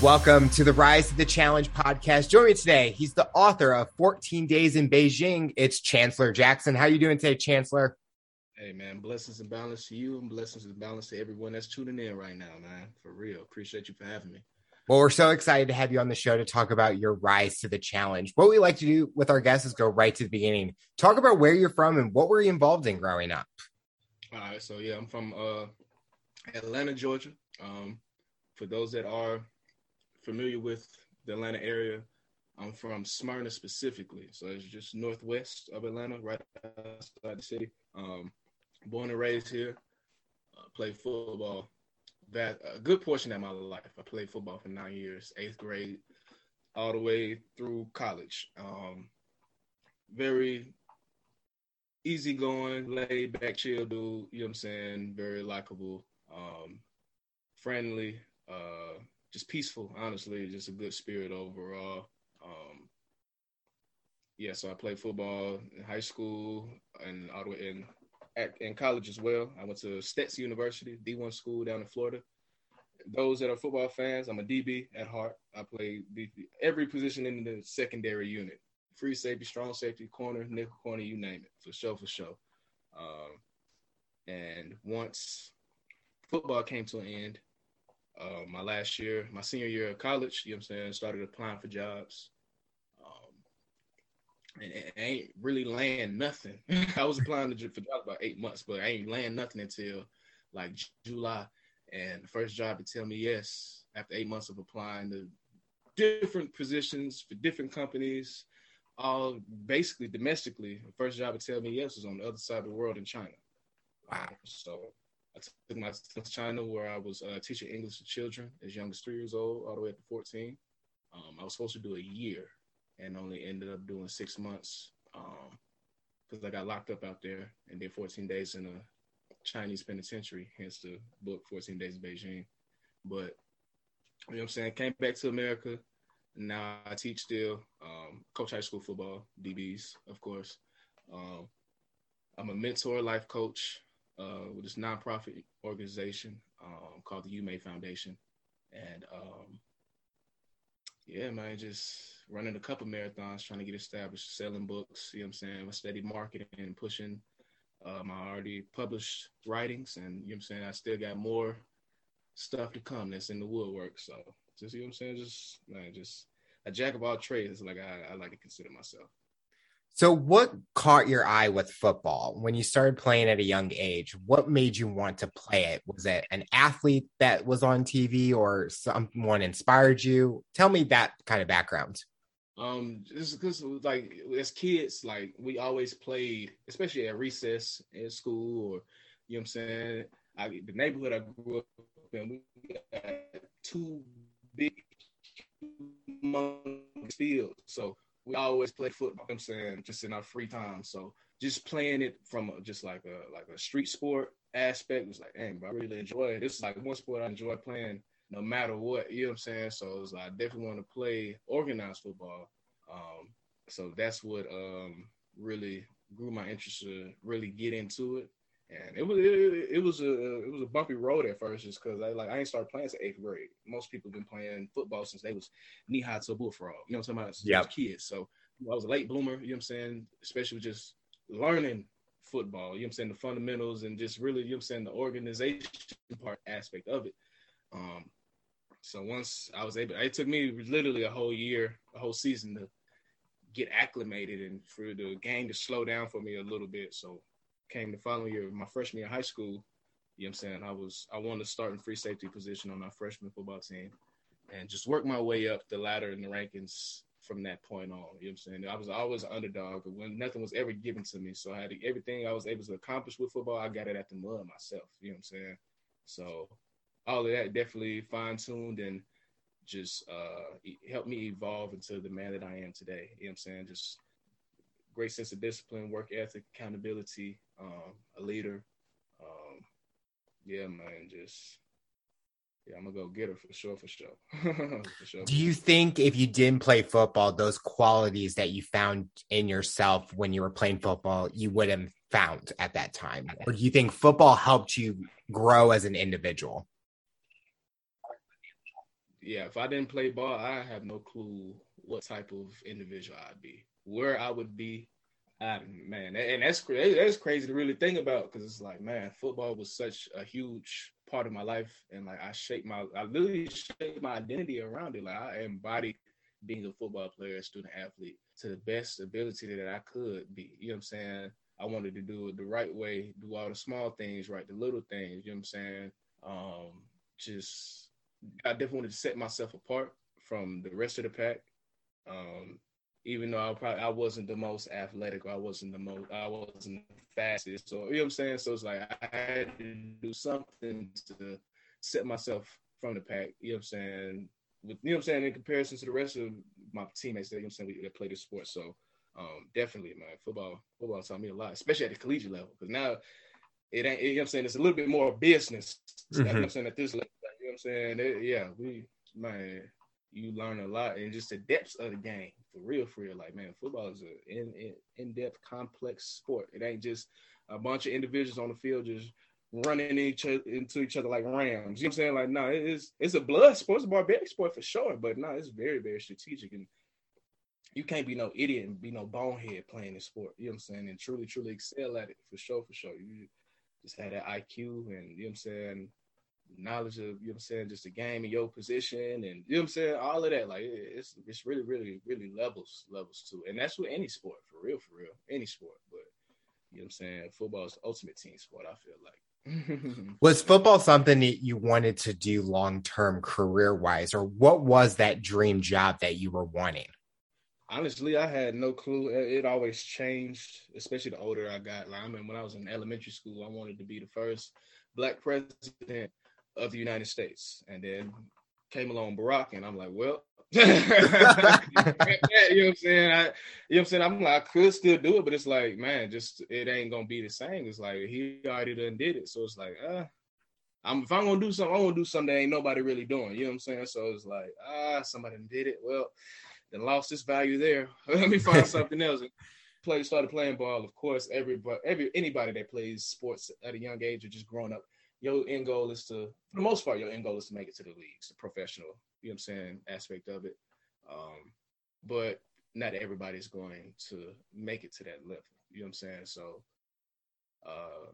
Welcome to the Rise to the Challenge podcast. Join me today, he's the author of 14 Days in Beijing. It's Chancellor Jackson. How you doing today, Chancellor? Hey man, blessings and balance to you and blessings and balance to everyone that's tuning in right now, man. For real. Appreciate you for having me. Well, we're so excited to have you on the show to talk about your rise to the challenge. What we like to do with our guests is go right to the beginning. Talk about where you're from and what were you involved in growing up. All right, so yeah, I'm from uh Atlanta, Georgia. Um, for those that are familiar with the Atlanta area, I'm from Smyrna specifically. So it's just northwest of Atlanta, right outside the city. Um, born and raised here. Uh, played football that a good portion of my life. I played football for nine years, eighth grade, all the way through college. Um, very easygoing, laid back, chill dude. You know what I'm saying? Very likable, um, friendly. Uh, just peaceful, honestly, just a good spirit overall. Um, yeah, so I played football in high school and all the way in in college as well. I went to Stetson University, D1 school down in Florida. Those that are football fans, I'm a DB at heart. I play every position in the secondary unit: free safety, strong safety, corner, nickel corner, you name it, for sure, for sure. Um, and once football came to an end, uh, my last year, my senior year of college, you know what I'm saying, started applying for jobs. Um, and it ain't really land nothing. I was applying for jobs about eight months, but I ain't land nothing until like July. And the first job to tell me yes after eight months of applying to different positions for different companies, all basically domestically. The first job to tell me yes was on the other side of the world in China. Wow. So I took my to China where I was uh, teaching English to children as young as three years old, all the way up to 14. Um, I was supposed to do a year and only ended up doing six months because um, I got locked up out there and did 14 days in a Chinese penitentiary, hence the book 14 Days in Beijing. But you know what I'm saying? Came back to America. Now I teach still, um, coach high school football, DBs, of course. Um, I'm a mentor, life coach uh, with this nonprofit organization um, called the UMA Foundation. And um, yeah, man, just running a couple marathons, trying to get established, selling books, you know what I'm saying, steady marketing and pushing uh, my already published writings. And you know what I'm saying, I still got more stuff to come that's in the woodwork. So just, you know what I'm saying, just, man, just a jack of all trades, like I, I like to consider myself. So, what caught your eye with football when you started playing at a young age? What made you want to play it? Was it an athlete that was on TV or someone inspired you? Tell me that kind of background. Um, just because like as kids, like we always played, especially at recess in school, or you know what I'm saying. I, the neighborhood I grew up in, we had two big fields, so we always play football. I'm saying just in our free time. So just playing it from a, just like a like a street sport aspect was like, dang, bro, I really enjoy it. This is like one sport I enjoy playing no matter what. You know what I'm saying? So it was like I definitely want to play organized football. Um, so that's what um really grew my interest to really get into it and it was it, it, was a it was a bumpy road at first, just because I like I ain't started playing since eighth grade. Most people been playing football since they was knee high to a bullfrog. You know what I'm talking about? Yeah, kids. So I was a late bloomer. You know what I'm saying? Especially with just learning football. You know what I'm saying? The fundamentals and just really you know what I'm saying the organization part aspect of it. Um, so once I was able, it took me literally a whole year, a whole season to get acclimated and for the game to slow down for me a little bit. So came the following year, my freshman year of high school, you know what I'm saying? I was I wanted to start in free safety position on our freshman football team and just work my way up the ladder in the rankings from that point on. You know what I'm saying? I was always an underdog when nothing was ever given to me. So I had to, everything I was able to accomplish with football, I got it at the mud myself. You know what I'm saying? So all of that definitely fine tuned and just uh, helped me evolve into the man that I am today. You know what I'm saying? Just great sense of discipline, work ethic, accountability, um, a leader. Um, yeah, man, just yeah, I'm gonna go get her for sure, for sure. for sure. Do you think if you didn't play football, those qualities that you found in yourself when you were playing football, you would have found at that time, or do you think football helped you grow as an individual? yeah, if I didn't play ball, I have no clue what type of individual I'd be, where I would be. I, man, and that's that's crazy to really think about because it's like, man, football was such a huge part of my life, and like I shaped my, I literally shaped my identity around it. Like I embodied being a football player, student athlete, to the best ability that I could be. You know what I'm saying? I wanted to do it the right way, do all the small things right, the little things. You know what I'm saying? Um, just I definitely wanted to set myself apart from the rest of the pack. Um, even though I probably I wasn't the most athletic or I wasn't the most I wasn't the fastest. So you know what I'm saying? So it's like I had to do something to set myself from the pack, you know what I'm saying? With you know what I'm saying, in comparison to the rest of my teammates that you know what I'm saying that play this sport. So um, definitely man, football football taught me a lot, especially at the collegiate level. Because now it ain't you know what I'm saying, it's a little bit more business. Mm-hmm. You know what I'm saying at this level. You know what I'm saying? It, yeah, we man, you learn a lot and just the depths of the game for real, for real. Like man, football is a in in, in depth, complex sport. It ain't just a bunch of individuals on the field just running each other, into each other like rams. You know what I'm saying? Like, no, it's it's a blood sport, it's a barbaric sport for sure. But no, it's very, very strategic and you can't be no idiot and be no bonehead playing this sport. You know what I'm saying? And truly, truly excel at it for sure, for sure. You just had that IQ and you know what I'm saying, knowledge of, you know what I'm saying, just the game and your position and you know what I'm saying, all of that. Like it's it's really, really, really levels, levels too. And that's with any sport, for real, for real. Any sport. But you know what I'm saying? Football is the ultimate team sport, I feel like. was football something that you wanted to do long term career wise, or what was that dream job that you were wanting? Honestly, I had no clue. It, always changed, especially the older I got. Like I mean, when I was in elementary school, I wanted to be the first black president of the United States, and then came along Barack, and I'm like, well, you know what I'm saying? I, you know what I'm saying? I'm like, I could still do it, but it's like, man, just it ain't gonna be the same. It's like he already done did it, so it's like, uh, I'm if I'm gonna do something, I'm gonna do something that ain't nobody really doing. You know what I'm saying? So it's like, ah, somebody did it. Well, then lost its value there. Let me find something else. Play started playing ball. Of course, everybody, every anybody that plays sports at a young age or just growing up, your end goal is to, for the most part, your end goal is to make it to the leagues, the professional. You know what I'm saying? Aspect of it. Um, but not everybody's going to make it to that level. You know what I'm saying? So, uh,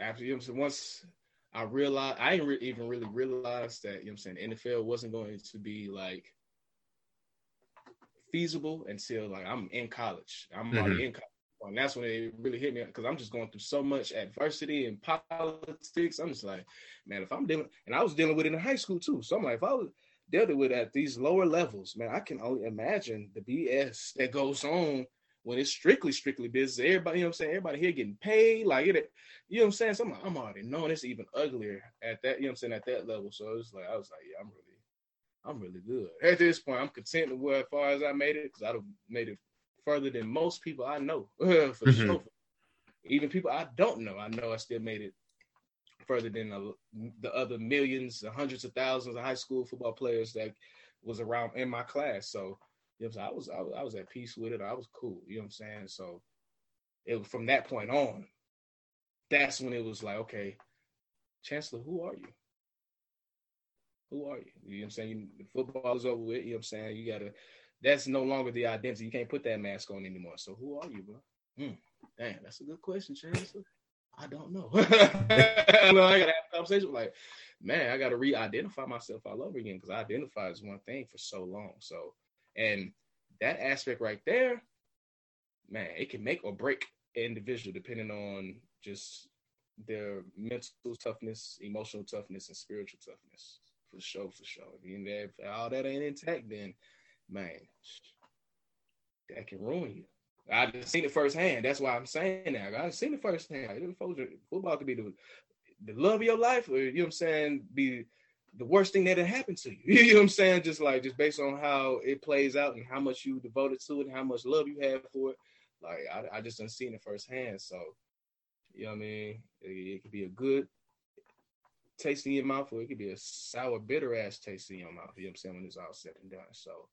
after you know, so once I realized, I didn't re- even really realize that you know what I'm saying NFL wasn't going to be like feasible until like I'm in college. I'm mm-hmm. already in college. And that's when it really hit me because I'm just going through so much adversity and politics. I'm just like, man, if I'm dealing, and I was dealing with it in high school too. So I'm like, if I was dealing with it at these lower levels, man, I can only imagine the BS that goes on when it's strictly, strictly business. Everybody, you know what I'm saying? Everybody here getting paid, like it, you know what I'm saying? So I'm, I'm already knowing it's even uglier at that, you know what I'm saying, at that level. So it's like, I was like, yeah, I'm really I'm really good. At this point, I'm content with where as far as I made it because I've made it further than most people I know for mm-hmm. sure. Even people I don't know, I know I still made it further than the, the other millions, hundreds of thousands of high school football players that was around in my class. So you know, I was, I was I was at peace with it. I was cool. You know what I'm saying? So it was from that point on. That's when it was like, okay, Chancellor, who are you? who are you? You know what I'm saying? Football is over with. You know what I'm saying? You gotta. That's no longer the identity. You can't put that mask on anymore. So who are you, bro? Hmm. Damn, that's a good question, Chancellor. I don't know. I gotta have a conversation like, man, I gotta re-identify myself all over again because I identify as one thing for so long. So, and that aspect right there, man, it can make or break an individual depending on just their mental toughness, emotional toughness, and spiritual toughness for sure, for sure. If all that ain't intact, then man, that can ruin you. I've seen it firsthand. That's why I'm saying that. I've seen it firsthand. Football could be the, the love of your life, or you know what I'm saying, be the worst thing that had happened to you. you know what I'm saying? Just like just based on how it plays out and how much you devoted to it and how much love you have for it. Like I, I just done seen it firsthand. So you know what I mean? It, it could be a good taste in your mouth, or it could be a sour, bitter ass taste in your mouth. You know what I'm saying? When it's all said and done. So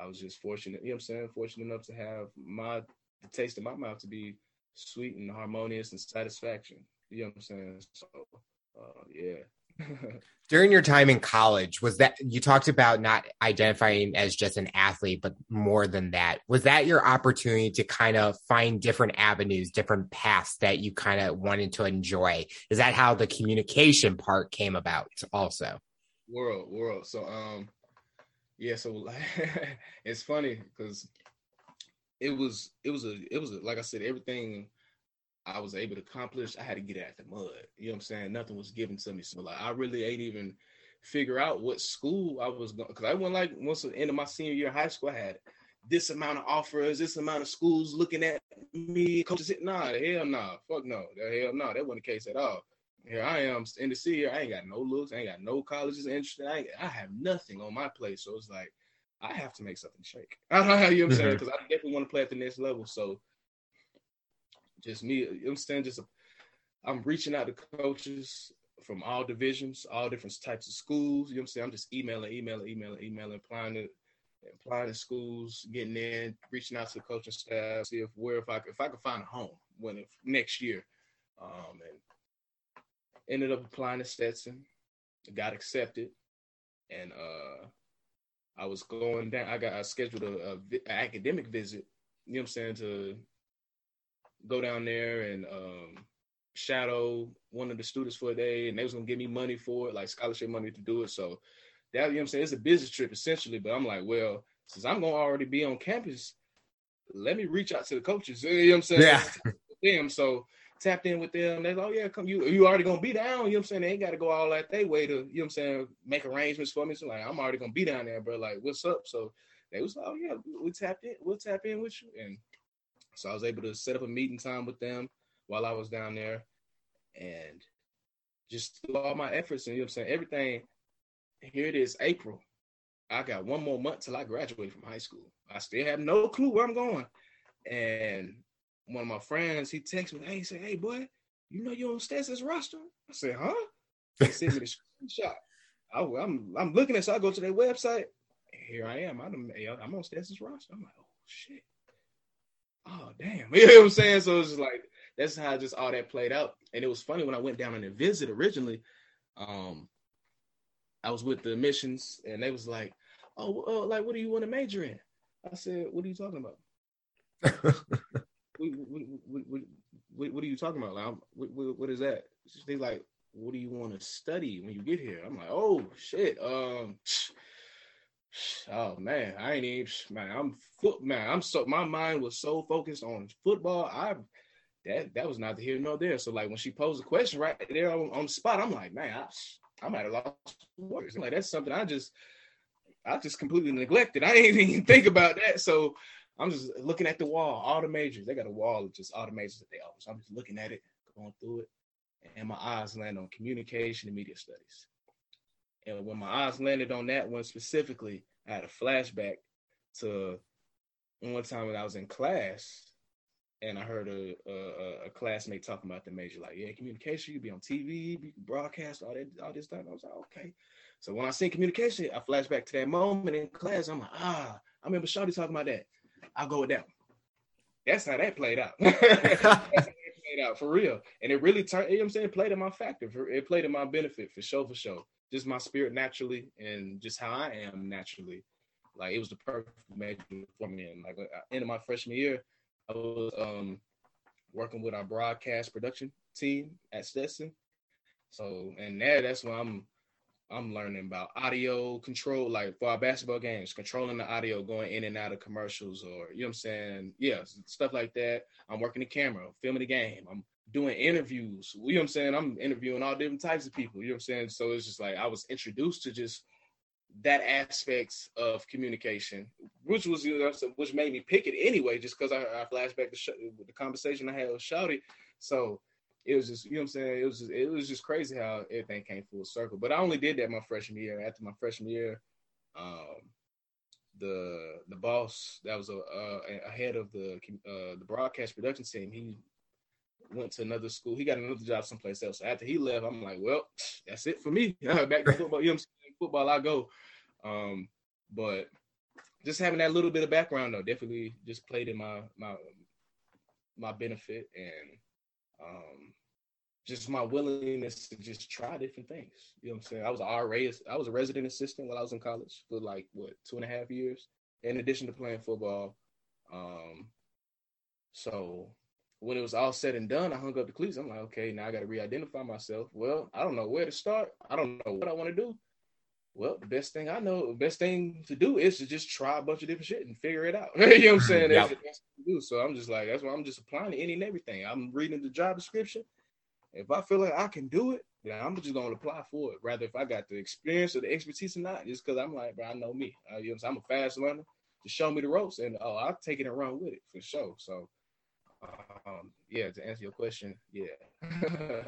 I was just fortunate, you know what I'm saying? Fortunate enough to have my the taste in my mouth to be sweet and harmonious and satisfaction. You know what I'm saying? So uh, yeah. During your time in college, was that you talked about not identifying as just an athlete, but more than that? Was that your opportunity to kind of find different avenues, different paths that you kind of wanted to enjoy? Is that how the communication part came about also? World, world. So, um, yeah, so like, it's funny because it was, it was a, it was a, like I said, everything I was able to accomplish, I had to get out the mud. You know what I'm saying? Nothing was given to me. So like I really ain't even figure out what school I was going because I went like once the end of my senior year of high school, I had this amount of offers, this amount of schools looking at me. Coaches nah, hell nah, fuck no. Hell no, that wasn't the case at all. Here I am in the city. I ain't got no looks, I ain't got no colleges interested. I, I have nothing on my plate. So it's like I have to make something shake. I don't know how you know what I'm saying? Because I definitely want to play at the next level. So just me, I'm saying just I'm reaching out to coaches from all divisions, all different types of schools. You know what I'm saying? I'm just emailing, emailing, emailing, emailing, applying to applying to schools, getting in, reaching out to the coaching staff, see if where if I if I could find a home when if next year. Um, and ended up applying to Stetson, got accepted, and uh, I was going down. I got I scheduled a, a, a academic visit. You know what I'm saying to go down there and um, shadow one of the students for a day, and they was gonna give me money for it, like scholarship money to do it. So that you know what I'm saying, it's a business trip essentially. But I'm like, well, since I'm gonna already be on campus, let me reach out to the coaches. You know what I'm saying? Yeah. Them. So tapped in with them. They're like, oh yeah, come you you already gonna be down. You know what I'm saying? They ain't gotta go all that they way to, you know what I'm saying, make arrangements for me. So like I'm already gonna be down there, bro. Like, what's up? So they was like, oh yeah, we tapped in, we'll tap in with you. And so I was able to set up a meeting time with them while I was down there and just through all my efforts and you know what I'm saying, everything. Here it is, April. I got one more month till I graduate from high school. I still have no clue where I'm going. And one of my friends, he texted me, hey, he said, hey boy, you know you're on Stetson's roster? I said, huh? He sent me the screenshot. I, am I'm, I'm looking at so I go to their website. Here I am. I'm, I'm on Stetson's roster. I'm like, oh shit oh damn, you know what I'm saying? So it's just like that's how just all that played out. And it was funny when I went down on a visit originally. Um, I was with the missions, and they was like, "Oh, uh, like, what do you want to major in?" I said, "What are you talking about?" what, what, what, what, are you talking about? Like, what is that? They like, "What do you want to study when you get here?" I'm like, "Oh shit, um." Oh man, I ain't even man. I'm foot man. I'm so my mind was so focused on football. I that that was neither here nor there. So like when she posed a question right there on, on the spot, I'm like, man, I, I might have lost words. Like that's something I just I just completely neglected. I didn't even think about that. So I'm just looking at the wall, all the majors. They got a wall of just all the majors that they offer. So I'm just looking at it, going through it, and my eyes land on communication and media studies. And when my eyes landed on that one specifically, I had a flashback to one time when I was in class and I heard a, a, a classmate talking about the major, like, yeah, communication—you'd be on TV, you broadcast, all that, all this stuff. I was like, okay. So when I seen communication, I flash back to that moment in class. I'm like, ah, I remember Shawty talking about that. I'll go with that. That's how that played out. That's how that played out for real. And it really turned, you know what I'm saying? It played in my factor. For, it played in my benefit for sure, for sure just my spirit naturally and just how I am naturally. Like it was the perfect match for me. And like end of my freshman year, I was um, working with our broadcast production team at Stetson. So and there, that's when I'm I'm learning about audio control, like for our basketball games, controlling the audio going in and out of commercials or you know what I'm saying? Yeah, stuff like that. I'm working the camera, filming the game. I'm doing interviews. You know what I'm saying? I'm interviewing all different types of people. You know what I'm saying? So it's just like I was introduced to just that aspects of communication, which was you know, which made me pick it anyway, just because I, I flashed back to sh- the conversation I had with Shouty. So it was just you know what I'm saying. It was just, it was just crazy how everything came full circle. But I only did that my freshman year. After my freshman year, um, the the boss that was a, a, a head of the uh, the broadcast production team, he went to another school. He got another job someplace else. So after he left, I'm like, well, that's it for me. Back to football. You know I'm saying? Football, I go. Um, but just having that little bit of background though, definitely just played in my my my benefit and um just my willingness to just try different things. You know what I'm saying? I was a RA, I was a resident assistant while I was in college for like what two and a half years, in addition to playing football. Um, so when it was all said and done, I hung up the cleats. I'm like, okay, now I got to re-identify myself. Well, I don't know where to start. I don't know what I want to do. Well, the best thing I know, the best thing to do is to just try a bunch of different shit and figure it out. you know what I'm saying? Yep. That's, that's do. So I'm just like, that's why I'm just applying to any and everything. I'm reading the job description. If I feel like I can do it, then I'm just gonna apply for it. Rather if I got the experience or the expertise or not, just because I'm like, bro, I know me. Uh, you know I'm, I'm a fast learner. Just show me the ropes, and oh, I'll take it and run with it for sure. So um, yeah, to answer your question, yeah.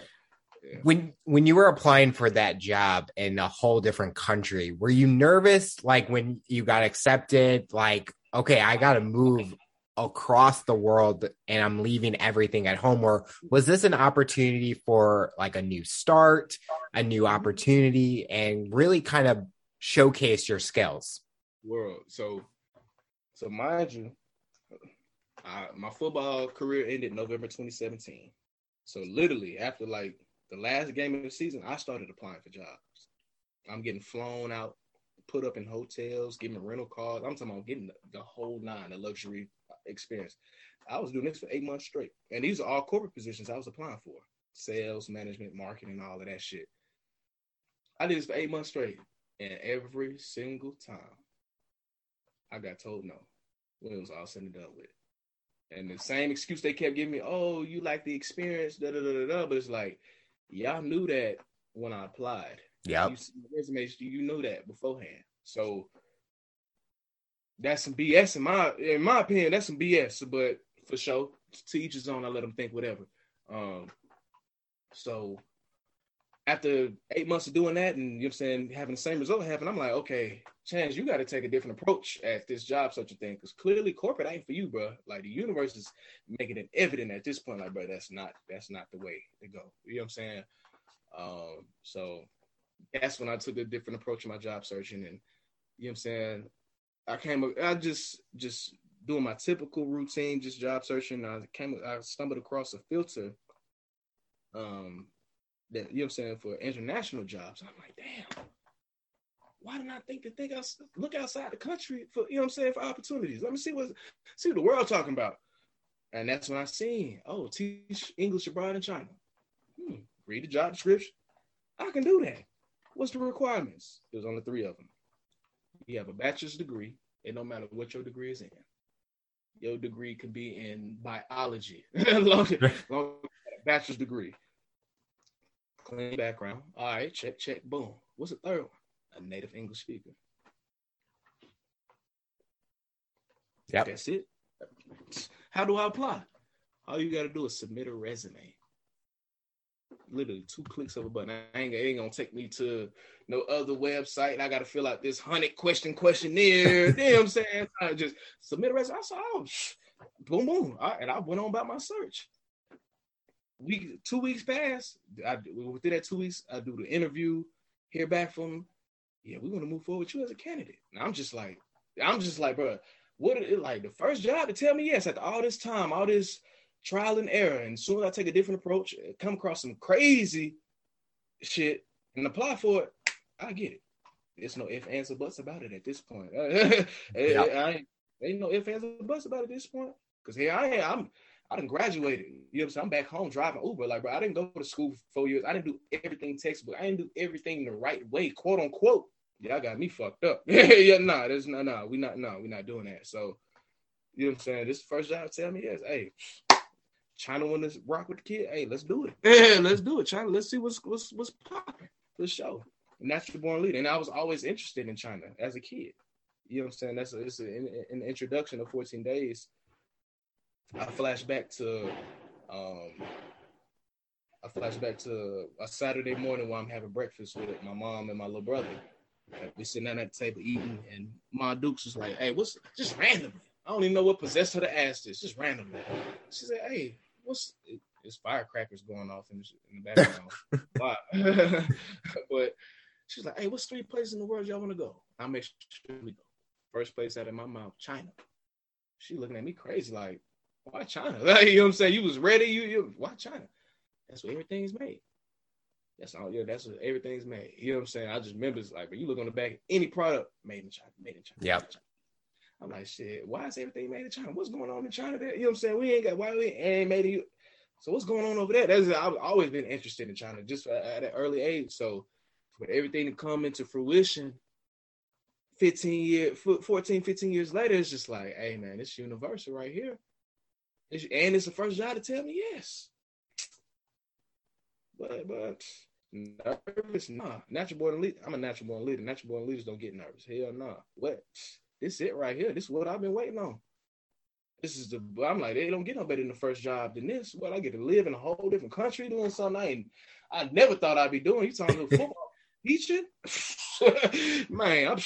yeah. When when you were applying for that job in a whole different country, were you nervous? Like when you got accepted, like okay, I got to move across the world and I'm leaving everything at home? Or was this an opportunity for like a new start, a new opportunity, and really kind of showcase your skills? World. So, so mind you, I, my football career ended November 2017. So literally after like the last game of the season, I started applying for jobs. I'm getting flown out, put up in hotels, getting rental cars. I'm talking about getting the, the whole nine, the luxury experience. I was doing this for eight months straight, and these are all corporate positions I was applying for: sales, management, marketing, all of that shit. I did this for eight months straight, and every single time, I got told no when it was all said and done with. And the same excuse they kept giving me, oh, you like the experience, da da da da. But it's like, y'all knew that when I applied. Yeah. You see resume, you knew that beforehand. So that's some BS in my in my opinion. That's some BS. But for sure, to each his own. I let them think whatever. Um. So after eight months of doing that, and you know I'm saying, having the same result happen, I'm like, okay, Chance, you got to take a different approach at this job, such a thing, because clearly corporate ain't for you, bro. Like the universe is making it evident at this point, like, bro, that's not that's not the way to go. You know what I'm saying? Um, so that's when I took a different approach in my job searching, and you know what I'm saying. I came, I just just doing my typical routine, just job searching. I came, I stumbled across a filter um that you know what I'm saying for international jobs. I'm like, damn, why didn't I think to think I look outside the country for you know what I'm saying for opportunities? Let me see what see what the world talking about. And that's when I seen, oh, teach English abroad in China. Hmm, read the job description. I can do that. What's the requirements? There's only three of them. You have a bachelor's degree, and no matter what your degree is in, your degree could be in biology. long, long bachelor's degree clean background. All right, check, check, boom. What's the third one? A native English speaker. Yeah, That's it. How do I apply? All you got to do is submit a resume. Literally two clicks of a button. I ain't, ain't gonna take me to no other website. I got to fill out this hundred question questionnaire. you know I'm saying? I just submit a resume. I saw, oh, boom, boom. Right, and I went on about my search week two weeks pass. I within that two weeks, I do the interview, hear back from them. Yeah, we want to move forward with you as a candidate. And I'm just like, I'm just like, bro, what it like the first job to tell me yes after all this time, all this trial and error, and soon as I take a different approach, uh, come across some crazy shit and apply for it, I get it. There's no if, ands, or buts about it at this point. yeah. I ain't, ain't no if, ands, or buts about it at this point. Cause here I am. I'm I didn't graduated. You know what I'm saying? I'm back home driving Uber. Like, bro, I didn't go to school for four years. I didn't do everything textbook. I didn't do everything the right way, quote unquote. Yeah, I got me fucked up. yeah, nah, there's no, no, we not, no, we not doing that. So, you know what I'm saying? This first job tell me yes. Hey, China want to rock with the kid. Hey, let's do it. Yeah, let's do it. China, let's see what's what's what's popping. Let's show. Natural born leader. And I was always interested in China as a kid. You know what I'm saying? That's a, it's an introduction of 14 days I flash back to um, I flash back to a Saturday morning while I'm having breakfast with my mom and my little brother. we sitting down at the table eating, and Ma Dukes was like, "Hey, what's just randomly? I don't even know what possessed her to ask this. Just randomly." She said, "Hey, what's it's firecrackers going off in the, in the background?" but she's like, "Hey, what's three places in the world y'all want to go?" I make sure we go. First place out of my mouth, China. She looking at me crazy like, why China? You know what I'm saying? You was ready. You, you why China? That's where everything's made. That's all. Yeah, that's what everything's made. You know what I'm saying? I just remember it's like, but you look on the back, any product made in China, made in China. Yeah. I'm like, shit. Why is everything made in China? What's going on in China? There, you know what I'm saying? We ain't got why we ain't made it. So what's going on over there? That's I've always been interested in China just at an early age. So for everything to come into fruition, 15 year 14 15 years later it's just like hey man it's universal right here and it's the first job to tell me yes. But but nervous? Nah. Natural born leader i'm a natural born leader natural born leaders don't get nervous. Hell no nah. what? This it right here. This is what i've been waiting on. This is the i'm like they don't get no better than the first job than this. What i get to live in a whole different country doing something i ain't i never thought i'd be doing. You talking about football teaching? Man, I'm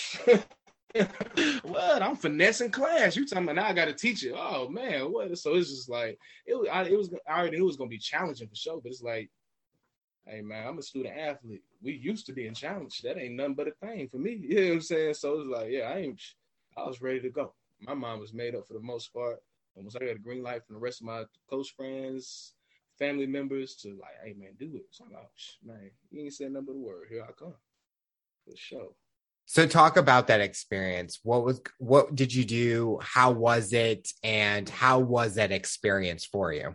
what? I'm finessing class. You talking about now? I got to teach it. Oh man, what? So it's just like it. I, it was. I already knew it was gonna be challenging for sure. But it's like, hey man, I'm a student athlete. We used to being challenged. That ain't nothing but a thing for me. You know what I'm saying? So it's like, yeah, I ain't. I was ready to go. My mind was made up for the most part. Once I got a green light from the rest of my close friends, family members to like, hey man, do it. So I'm like, man, you ain't said nothing but a word. Here I come. For sure. So talk about that experience. What was what did you do? How was it? And how was that experience for you?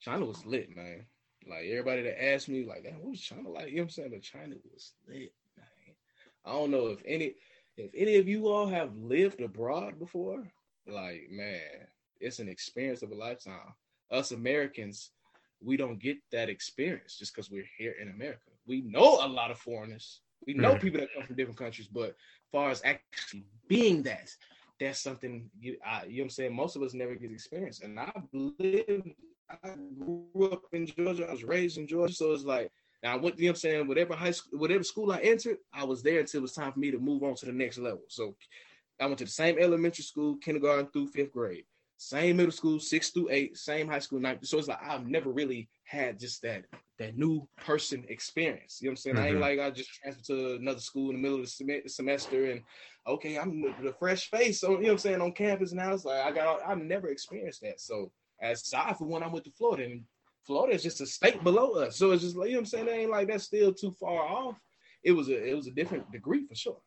China was lit, man. Like everybody that asked me, like, what was China like? You know what I'm saying? But China was lit, man. I don't know if any if any of you all have lived abroad before. Like, man, it's an experience of a lifetime. Us Americans, we don't get that experience just because we're here in America. We know a lot of foreigners. We know mm. people that come from different countries, but as far as actually being that, that's something you, I, you know what I'm saying. Most of us never get experience, and I lived, I grew up in Georgia. I was raised in Georgia, so it's like now I went. You know what I'm saying. Whatever high school, whatever school I entered, I was there until it was time for me to move on to the next level. So I went to the same elementary school, kindergarten through fifth grade same middle school, six through eight, same high school, ninth. So it's like I've never really had just that that new person experience. You know what I'm saying? Mm-hmm. I ain't mm-hmm. like I just transferred to another school in the middle of the semester and okay, I'm the, fresh face. So you know what I'm saying on campus now. It's like I got I've never experienced that. So as aside from when I went to Florida and Florida is just a state below us. So it's just like you know what I'm saying. It ain't like that's still too far off. It was a it was a different degree for sure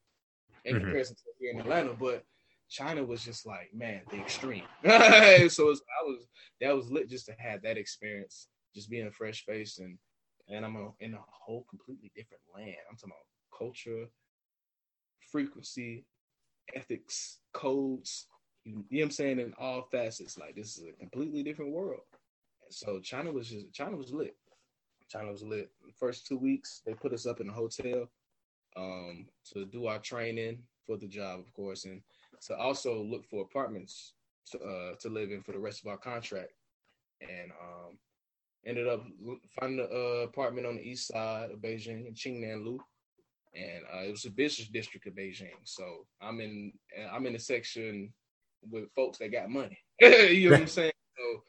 in mm-hmm. comparison to here in Atlanta, but China was just like, man, the extreme. so I was that was lit just to have that experience, just being a fresh face and and I'm a, in a whole completely different land. I'm talking about culture, frequency, ethics, codes. You, know what I'm saying in all facets. Like this is a completely different world. so China was just China was lit. China was lit. The first two weeks they put us up in a hotel um, to do our training for the job, of course, and to also look for apartments to uh, to live in for the rest of our contract, and um, ended up finding an uh, apartment on the east side of Beijing in Qingnianlu, and uh, it was a business district of Beijing. So I'm in I'm in a section with folks that got money. you know what I'm saying? So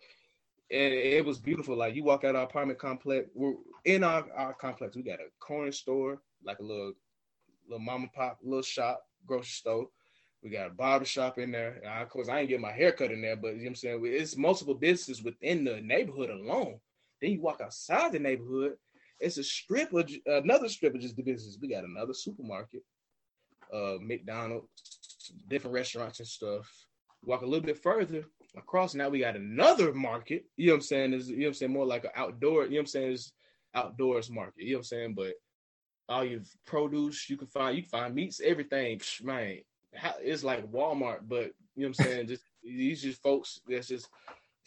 and it was beautiful. Like you walk out our apartment complex. We're in our, our complex. We got a corner store, like a little little mom and pop little shop, grocery store. We got a barber shop in there. of course, I ain't get my hair cut in there, but you know what I'm saying? It's multiple businesses within the neighborhood alone. Then you walk outside the neighborhood, it's a strip of another strip of just the business. We got another supermarket, uh, McDonald's, different restaurants and stuff. Walk a little bit further across, now we got another market. You know what I'm saying? Is you know what I'm saying? More like an outdoor, you know what I'm saying? Is outdoors market. You know what I'm saying? But all your produce you can find, you can find meats, everything, man it's like Walmart, but you know what I'm saying? just these just folks that's just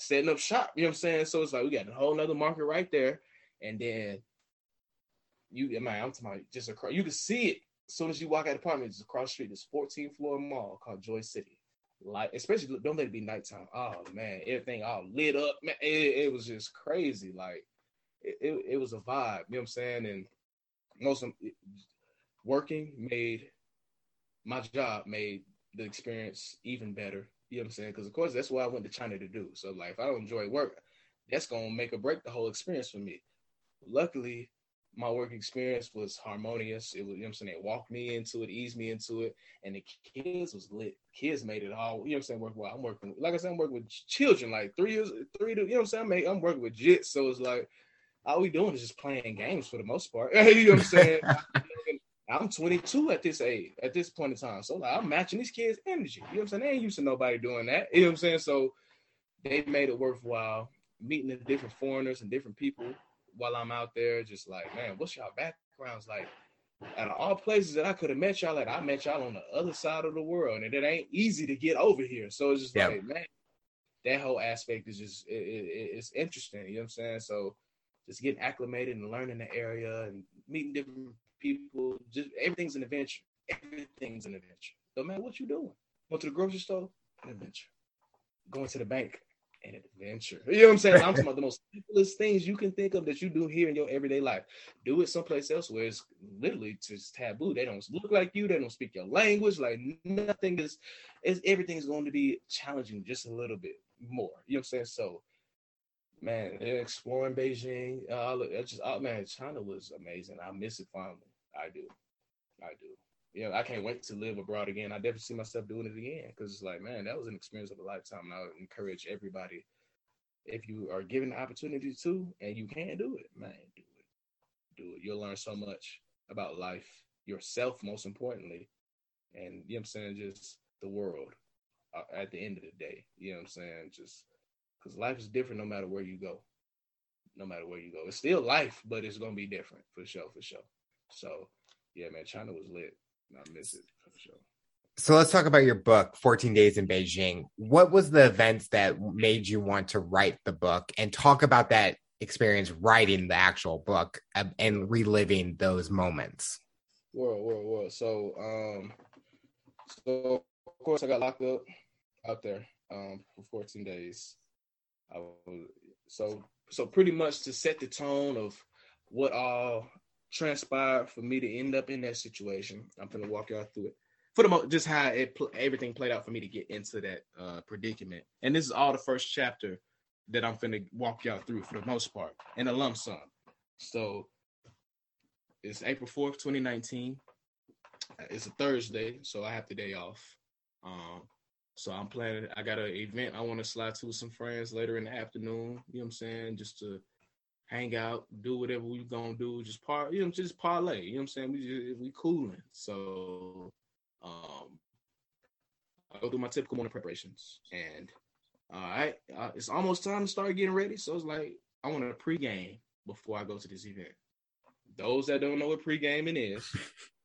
setting up shop. You know what I'm saying? So it's like we got a whole nother market right there, and then you, man, I'm talking about just across. You can see it as soon as you walk out of the apartment. It's across the street. This 14 floor mall called Joy City. Like, especially don't let it be nighttime. Oh man, everything all lit up. Man, it, it was just crazy. Like, it, it, it was a vibe. You know what I'm saying? And most of working made my job made the experience even better. You know what I'm saying? Because of course that's what I went to China to do. So like if I don't enjoy work, that's gonna make or break the whole experience for me. Luckily, my work experience was harmonious. It was, you know what I'm saying, it walked me into it, eased me into it, and the kids was lit. Kids made it all, you know what I'm saying, work well. I'm working, like I said, I'm working with children, like three years, three to, you know what I'm saying, I'm, I'm working with jits. So it's like, all we doing is just playing games for the most part. you know what I'm saying? I'm 22 at this age, at this point in time. So like, I'm matching these kids' energy. You know what I'm saying? They ain't used to nobody doing that. You know what I'm saying? So they made it worthwhile meeting the different foreigners and different people while I'm out there. Just like, man, what's y'all backgrounds like? Out of all places that I could have met y'all at, I met y'all on the other side of the world, and it ain't easy to get over here. So it's just like, man, that whole aspect is just it, it, it's interesting. You know what I'm saying? So just getting acclimated and learning the area and meeting different people. Just everything's an adventure. Everything's an adventure. No matter what you're doing. Going to the grocery store, an adventure. Going to the bank, an adventure. You know what I'm saying? I'm talking about the most simplest things you can think of that you do here in your everyday life. Do it someplace else where it's literally just taboo. They don't look like you. They don't speak your language. Like nothing is. Is everything's going to be challenging just a little bit more. You know what I'm saying? So man, exploring Beijing, uh, just oh man, China was amazing. I miss it finally. I do, I do. Yeah, I can't wait to live abroad again. I definitely see myself doing it again because it's like, man, that was an experience of a lifetime. And I would encourage everybody, if you are given the opportunity to, and you can do it, man, do it, do it. You'll learn so much about life, yourself, most importantly, and you know what I'm saying, just the world. Uh, at the end of the day, you know what I'm saying, just because life is different no matter where you go. No matter where you go, it's still life, but it's gonna be different for sure, for sure. So, yeah, man, China was lit. I miss it for sure. So let's talk about your book, 14 Days in Beijing. What was the events that made you want to write the book and talk about that experience writing the actual book and reliving those moments? World, world, world. So, um, so of course I got locked up out there um, for 14 days. I was, so so pretty much to set the tone of what all transpired for me to end up in that situation. I'm gonna walk y'all through it for the most, just how it pl- everything played out for me to get into that uh, predicament. And this is all the first chapter that I'm gonna walk y'all through for the most part in a lump sum. So it's April 4th, 2019. It's a Thursday, so I have the day off. Um, so I'm planning. I got an event I want to slide to with some friends later in the afternoon. You know what I'm saying? Just to hang out, do whatever we gonna do. Just par, you know, just parlay. You know what I'm saying? We just, we cooling. So, um, I go through my typical morning preparations, and all right, uh, it's almost time to start getting ready. So it's like I want to pregame before I go to this event. Those that don't know what pre-gaming is,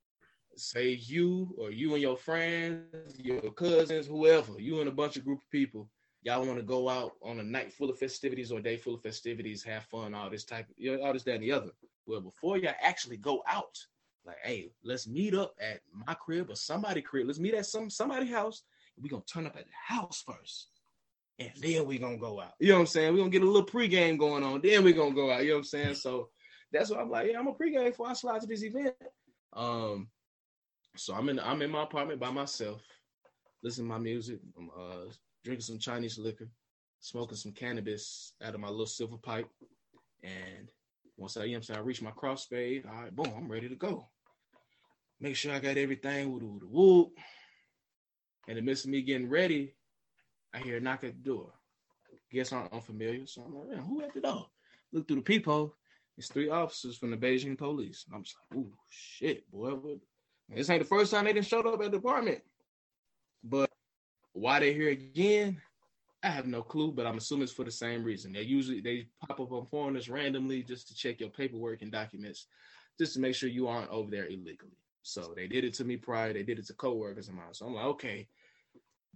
say you or you and your friends, your cousins, whoever, you and a bunch of group of people, y'all want to go out on a night full of festivities or a day full of festivities, have fun, all this type, you know, all this, that, and the other. Well, before y'all actually go out, like, hey, let's meet up at my crib or somebody crib. Let's meet at some somebody house. We're gonna turn up at the house first. And then we're gonna go out. You know what I'm saying? We're gonna get a little pregame going on. Then we're gonna go out. You know what I'm saying? So that's why I'm like. Yeah, I'm a pregame before I slide to this event. Um, so I'm in I'm in my apartment by myself, listening to my music. I'm uh, drinking some Chinese liquor, smoking some cannabis out of my little silver pipe. And once I, you know I'm saying, I reach my crossfade, all right, boom, I'm ready to go. Make sure I got everything, woo woo woo. In the midst of me getting ready, I hear a knock at the door. Guess I'm unfamiliar. So I'm like, man, who at the door? Look through the peephole. It's three officers from the Beijing police. I'm just like, oh shit, boy, this ain't the first time they didn't showed up at the apartment. But why they're here again, I have no clue, but I'm assuming it's for the same reason. They usually they pop up on foreigners randomly just to check your paperwork and documents, just to make sure you aren't over there illegally. So they did it to me prior. They did it to coworkers of mine. So I'm like, okay,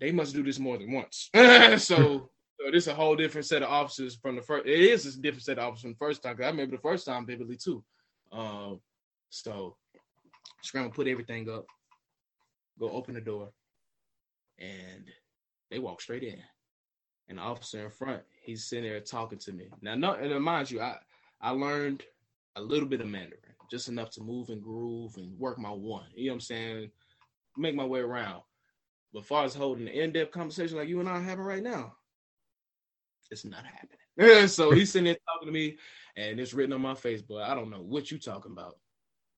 they must do this more than once. so, so this is a whole different set of officers from the first. It is a different set of officers from the first time. Cause I remember the first time vividly too. Um, so scramble, put everything up, go open the door, and they walk straight in. And the officer in front, he's sitting there talking to me. Now, no, and mind you, I I learned a little bit of Mandarin, just enough to move and groove and work my one. You know what I'm saying? Make my way around. But as far as holding an in-depth conversation like you and I are having right now, it's not happening. so he's sitting there talking to me, and it's written on my face, but I don't know what you talking about.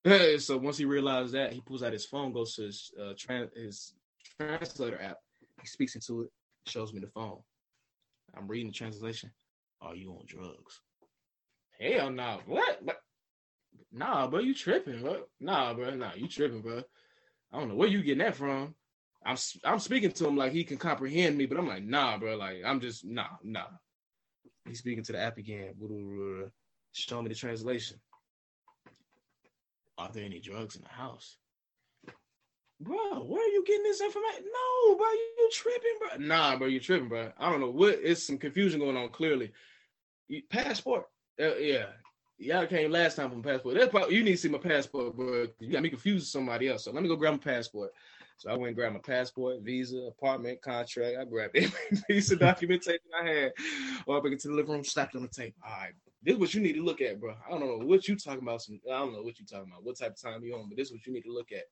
so once he realized that, he pulls out his phone, goes to his uh, his translator app. He speaks into it, shows me the phone. I'm reading the translation. Are you on drugs? Hell no. Nah. What? But nah, bro, you tripping, bro. Nah, bro, nah, you tripping, bro. I don't know where you getting that from. I'm I'm speaking to him like he can comprehend me, but I'm like, nah, bro. Like I'm just nah, nah. He's speaking to the app again. Show me the translation. Are there any drugs in the house? Bro, where are you getting this information? No, bro, you tripping, bro. Nah, bro, you tripping, bro. I don't know what. It's some confusion going on. Clearly, passport. Uh, yeah, y'all came last time from passport. That's probably, you need to see my passport, bro. You got me confused with somebody else. So let me go grab my passport. So I went and grabbed my passport, visa, apartment, contract. I grabbed every piece of documentation I had. Or up into the living room, slapped on the tape. All right, this is what you need to look at, bro. I don't know what you talking about. Some, I don't know what you talking about. What type of time you on? But this is what you need to look at.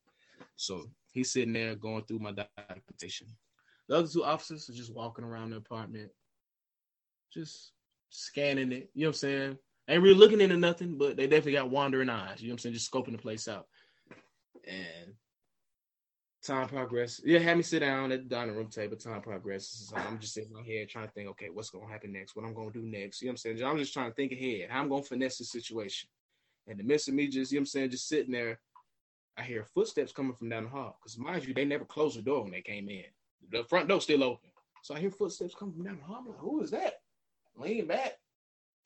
So he's sitting there going through my documentation. The other two officers are just walking around the apartment, just scanning it. You know what I'm saying? Ain't really looking into nothing, but they definitely got wandering eyes. You know what I'm saying? Just scoping the place out. And time progresses. Yeah, had me sit down at the dining room table. Time progresses. I'm just sitting in my head trying to think, okay, what's gonna happen next? What I'm gonna do next? You know what I'm saying? I'm just trying to think ahead. How I'm gonna finesse the situation. And the midst of me just, you know what I'm saying, just sitting there, I hear footsteps coming from down the hall. Because mind you, they never closed the door when they came in. The front door still open. So I hear footsteps coming from down the hall. I'm like, who is that? Lean back.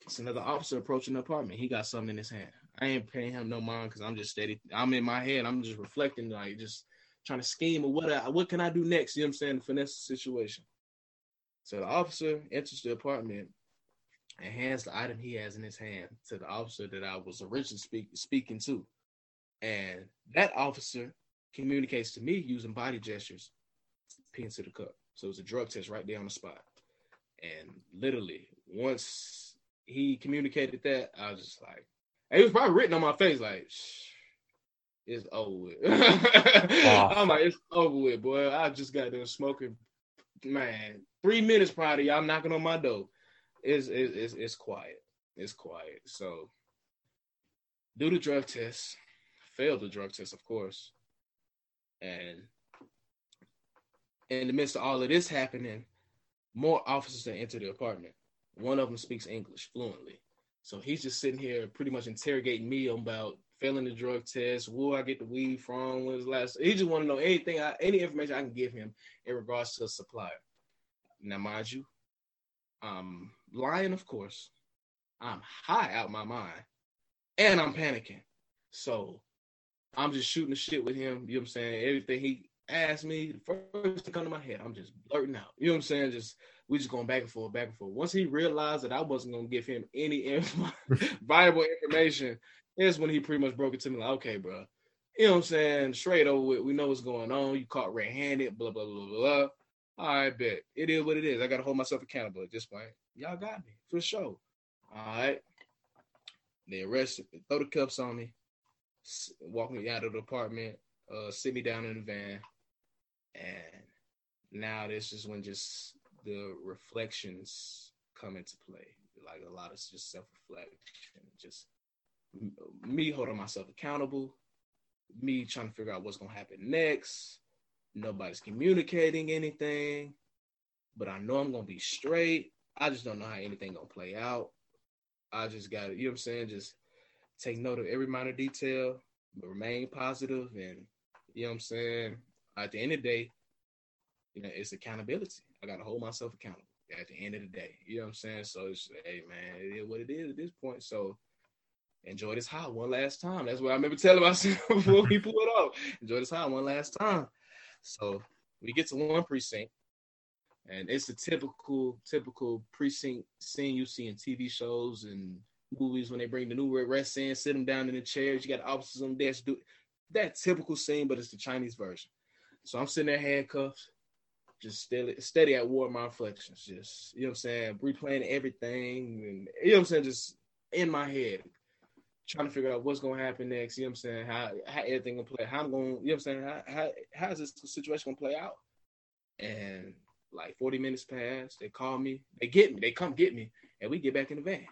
It's another officer approaching the apartment. He got something in his hand. I ain't paying him no mind because I'm just steady. I'm in my head. I'm just reflecting, like just trying to scheme or what I, what can I do next? You know what I'm saying? Finesse the situation. So the officer enters the apartment and hands the item he has in his hand to the officer that I was originally speak, speaking to. And that officer communicates to me using body gestures, pee into the cup. So it's a drug test right there on the spot. And literally, once he communicated that, I was just like, it was probably written on my face, like, it's over with. oh. I'm like, it's over with, boy. I just got done smoking, man. Three minutes prior to y'all knocking on my door. It's, it's, it's, it's quiet. It's quiet. So, do the drug test failed the drug test, of course. And in the midst of all of this happening, more officers have entered the apartment. One of them speaks English fluently. So he's just sitting here pretty much interrogating me about failing the drug test, where I get the weed from, when's last. He just want to know anything, I, any information I can give him in regards to a supplier. Now, mind you, I'm lying, of course. I'm high out my mind, and I'm panicking. So I'm just shooting the shit with him. You know what I'm saying? Everything he asked me, first thing come to my head, I'm just blurting out. You know what I'm saying? Just we just going back and forth, back and forth. Once he realized that I wasn't gonna give him any inf- viable information, is when he pretty much broke it to me like, okay, bro. You know what I'm saying? Straight over with. We know what's going on. You caught red-handed, blah, blah, blah, blah, blah. All right, bet. It is what it is. I gotta hold myself accountable at this point. Y'all got me for sure. All right. They arrested, throw the cuffs on me walk me out of the apartment, uh, sit me down in the van, and now this is when just the reflections come into play. Like a lot of just self reflection, just me holding myself accountable, me trying to figure out what's gonna happen next. Nobody's communicating anything, but I know I'm gonna be straight. I just don't know how anything gonna play out. I just got it. You know what I'm saying? Just take note of every minor detail, but remain positive and you know what I'm saying? At the end of the day, you know, it's accountability. I gotta hold myself accountable at the end of the day. You know what I'm saying? So it's hey man, it is what it is at this point. So enjoy this high one last time. That's what I remember telling myself before we pull it off. Enjoy this high one last time. So we get to one precinct, and it's the typical, typical precinct scene you see in TV shows and movies when they bring the new arrests in, sit them down in the chairs. You got officers on the desk do that typical scene, but it's the Chinese version. So I'm sitting there handcuffed, just steady, steady at war my reflections, just you know what I'm saying, replaying everything, and you know what I'm saying, just in my head, trying to figure out what's gonna happen next. You know what I'm saying, how how everything gonna play, how I'm gonna, you know what I'm saying, how how how's this situation gonna play out? And like 40 minutes pass, they call me, they get me, they come get me, and we get back in the van.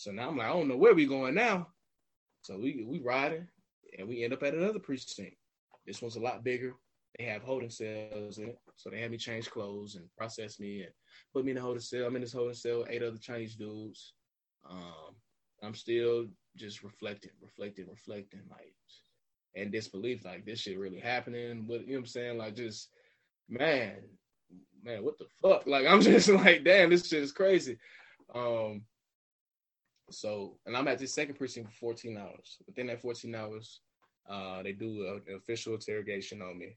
So now I'm like, I don't know where we going now. So we we riding and we end up at another precinct. This one's a lot bigger. They have holding cells in it. So they had me change clothes and process me and put me in the holding cell. I'm in this holding cell, eight other Chinese dudes. Um, I'm still just reflecting, reflecting, reflecting, like and disbelief, like this shit really happening. But you know what I'm saying? Like just man, man, what the fuck? Like I'm just like, damn, this shit is crazy. Um so and I'm at this second precinct for 14 hours. Within that 14 hours, uh, they do an official interrogation on me.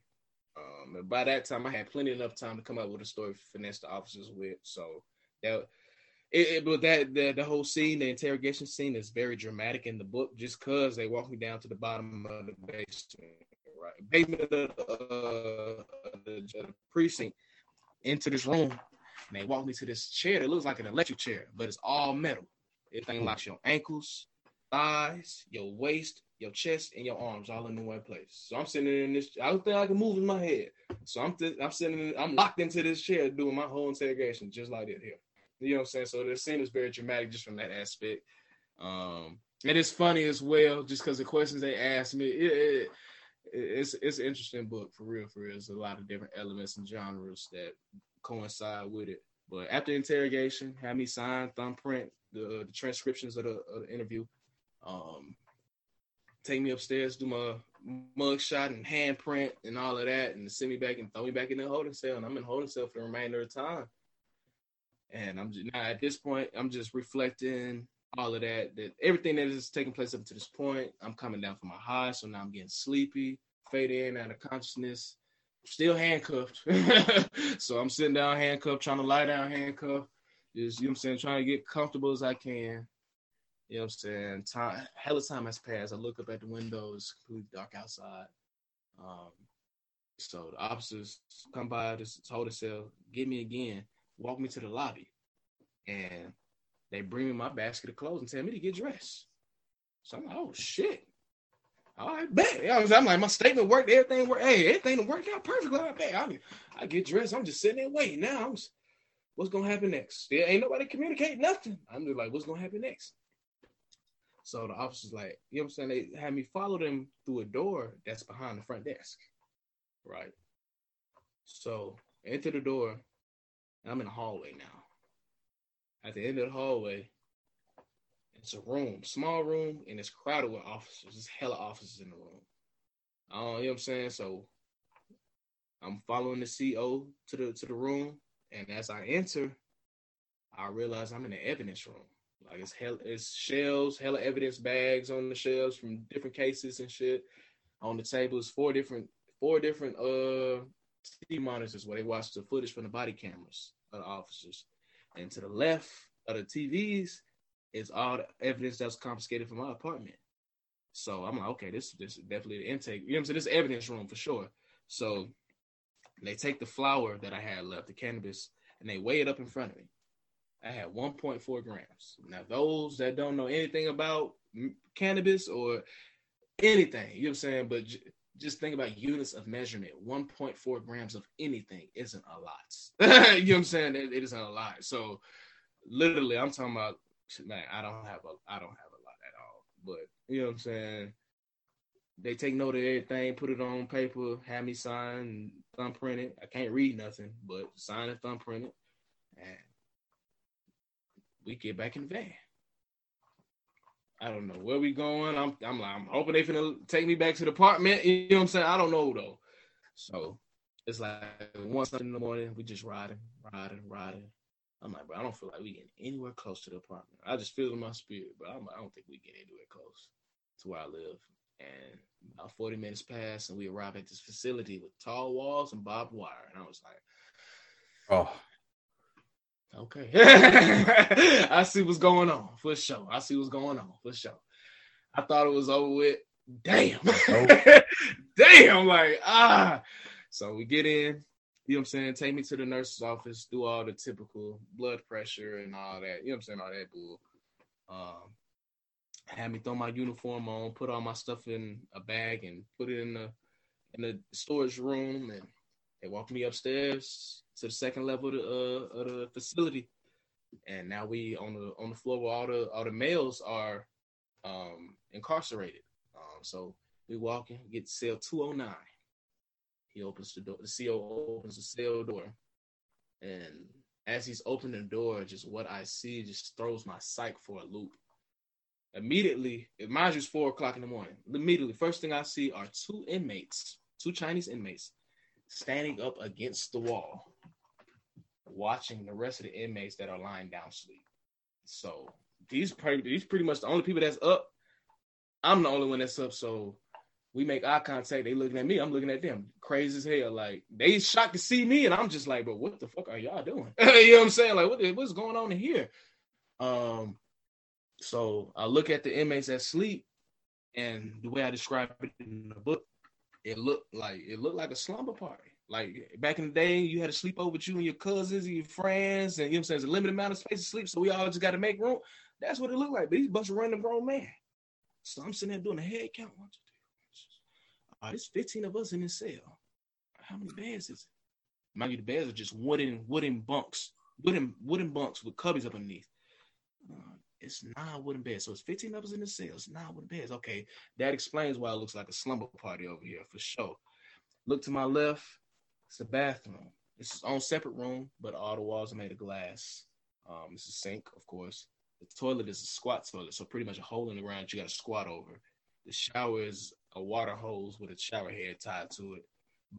Um, and by that time, I had plenty enough time to come up with a story, to finesse the officers with. So that, it, it, but that the, the whole scene, the interrogation scene, is very dramatic in the book, just cause they walk me down to the bottom of the basement, right, basement of the, uh, the, the precinct, into this room. And they walk me to this chair that looks like an electric chair, but it's all metal. Everything locks your ankles, thighs, your waist, your chest and your arms all in the one place. So I'm sitting in this. I don't think I can move in my head. So I'm th- I'm sitting. In, I'm locked into this chair doing my whole interrogation just like that here. You know what I'm saying? So the scene is very dramatic just from that aspect. Um, and it's funny as well, just because the questions they asked me. It, it, it's it's an interesting book for real. For real, there's a lot of different elements and genres that coincide with it. But after interrogation, have me sign, thumbprint the, the transcriptions of the, of the interview. Um, take me upstairs, do my mugshot and handprint and all of that, and send me back and throw me back in the holding cell. And I'm in holding cell for the remainder of the time. And I'm just now at this point, I'm just reflecting all of that, that everything that is taking place up to this point. I'm coming down from my high, so now I'm getting sleepy, fading in out of consciousness, still handcuffed. so I'm sitting down handcuffed, trying to lie down handcuffed. Just you know I'm saying, trying to get comfortable as I can. You know I'm saying? Time hella time has passed. I look up at the window, it's completely dark outside. Um, so the officers come by this holding cell, get me again, walk me to the lobby, and they bring me my basket of clothes and tell me to get dressed. So I'm like, oh shit. Oh, All right, bet. I'm like, my statement worked, everything worked. Hey, everything worked out perfectly. I bet. I, I get dressed. I'm just sitting there waiting. Now I'm just, what's gonna happen next? There ain't nobody communicate nothing. I'm just like, what's gonna happen next? So the officers like, you know what I'm saying? They had me follow them through a door that's behind the front desk. Right. So enter the door. I'm in the hallway now. At the end of the hallway, it's a room, small room, and it's crowded with officers. There's hella officers in the room. Uh, you know what I'm saying? So I'm following the CO to the to the room, and as I enter, I realize I'm in the evidence room. Like it's hell, it's shelves, hella evidence bags on the shelves from different cases and shit. On the table is four different, four different uh TV monitors where they watch the footage from the body cameras of the officers. And to the left of the TVs is all the evidence that's confiscated from my apartment. So I'm like, okay, this this is definitely the intake. You know what I'm saying? This evidence room for sure. So they take the flower that I had left, the cannabis, and they weigh it up in front of me. I had 1.4 grams. Now, those that don't know anything about cannabis or anything, you know what I'm saying, but j- just think about units of measurement. 1.4 grams of anything isn't a lot. you know what I'm saying? It, it isn't a lot. So, literally, I'm talking about, man, I don't have a, I don't have a lot at all. But you know what I'm saying? They take note of everything, put it on paper, have me sign, thumbprint it. I can't read nothing, but sign and thumbprint it, and we get back in the van. I don't know where we going. I'm I'm I'm hoping they finna take me back to the apartment. You know what I'm saying? I don't know though. So it's like one in the morning, we just riding, riding, riding. I'm like, bro, I don't feel like we getting anywhere close to the apartment. I just feel in my spirit, but I'm, I don't think we get anywhere close to where I live. And about 40 minutes pass, and we arrive at this facility with tall walls and barbed wire. And I was like, oh, Okay. I see what's going on for sure. I see what's going on for sure. I thought it was over with. Damn. Damn. Like, ah. So we get in, you know what I'm saying? Take me to the nurse's office, do all the typical blood pressure and all that. You know what I'm saying? All that bull. Um, had me throw my uniform on, put all my stuff in a bag and put it in the in the storage room and they walked me upstairs to the second level of the, uh, of the facility, and now we on the on the floor where all the all the males are um, incarcerated. Um, so we walk in, get cell 209. He opens the door. The CO opens the cell door, and as he's opening the door, just what I see just throws my psyche for a loop. Immediately, it mind you, it's four o'clock in the morning. Immediately, first thing I see are two inmates, two Chinese inmates, standing up against the wall, watching the rest of the inmates that are lying down sleep. So these pretty, these pretty much the only people that's up. I'm the only one that's up. So we make eye contact. They looking at me. I'm looking at them. Crazy as hell. Like they shocked to see me, and I'm just like, but what the fuck are y'all doing? you know what I'm saying? Like, what, what's going on in here? Um, so I look at the inmates that sleep, and the way I describe it in the book, it looked like it looked like a slumber party. Like back in the day, you had to sleep over with you and your cousins and your friends, and you know what I'm saying? It's a limited amount of space to sleep, so we all just got to make room. That's what it looked like. But these bunch of random grown men. So I'm sitting there doing a head count. Three, there's 15 of us in this cell. How many beds is it? Mind you, the beds are just wooden wooden bunks, wooden wooden bunks with cubbies up underneath. Uh, it's nine wooden beds. So it's 15 of us in the cell. It's nine wooden beds. Okay, that explains why it looks like a slumber party over here for sure. Look to my left, it's a bathroom. It's its own separate room, but all the walls are made of glass. Um, it's a sink, of course. The toilet is a squat toilet, so pretty much a hole in the ground you got to squat over. The shower is a water hose with a shower head tied to it.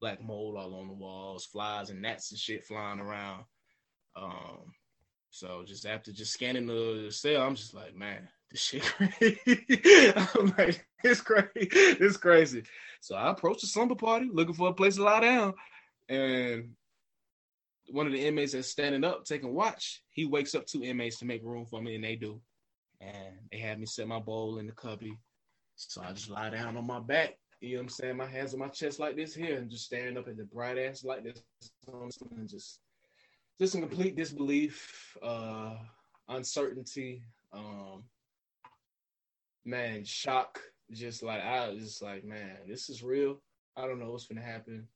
Black mold all on the walls, flies and gnats and shit flying around. Um, so just after just scanning the cell, I'm just like, man, this shit crazy. I'm like, it's crazy. It's crazy. So I approached the slumber party looking for a place to lie down. And one of the inmates that's standing up taking watch, he wakes up two inmates to make room for me, and they do. And they had me set my bowl in the cubby. So I just lie down on my back. You know what I'm saying? My hands on my chest like this here, and just staring up at the bright ass like this, and just just in complete disbelief, uh, uncertainty, um, man, shock. Just like I was just like, man, this is real. I don't know what's gonna happen,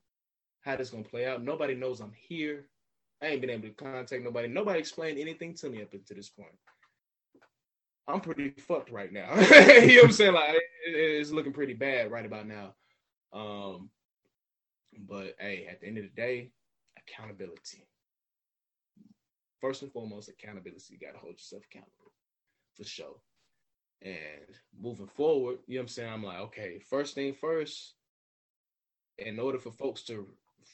how this gonna play out. Nobody knows I'm here. I ain't been able to contact nobody. Nobody explained anything to me up until this point. I'm pretty fucked right now. you know what I'm saying? Like it, it's looking pretty bad right about now. Um, but hey, at the end of the day, accountability first and foremost, accountability. You got to hold yourself accountable for sure. And moving forward, you know what I'm saying? I'm like, okay, first thing first, in order for folks to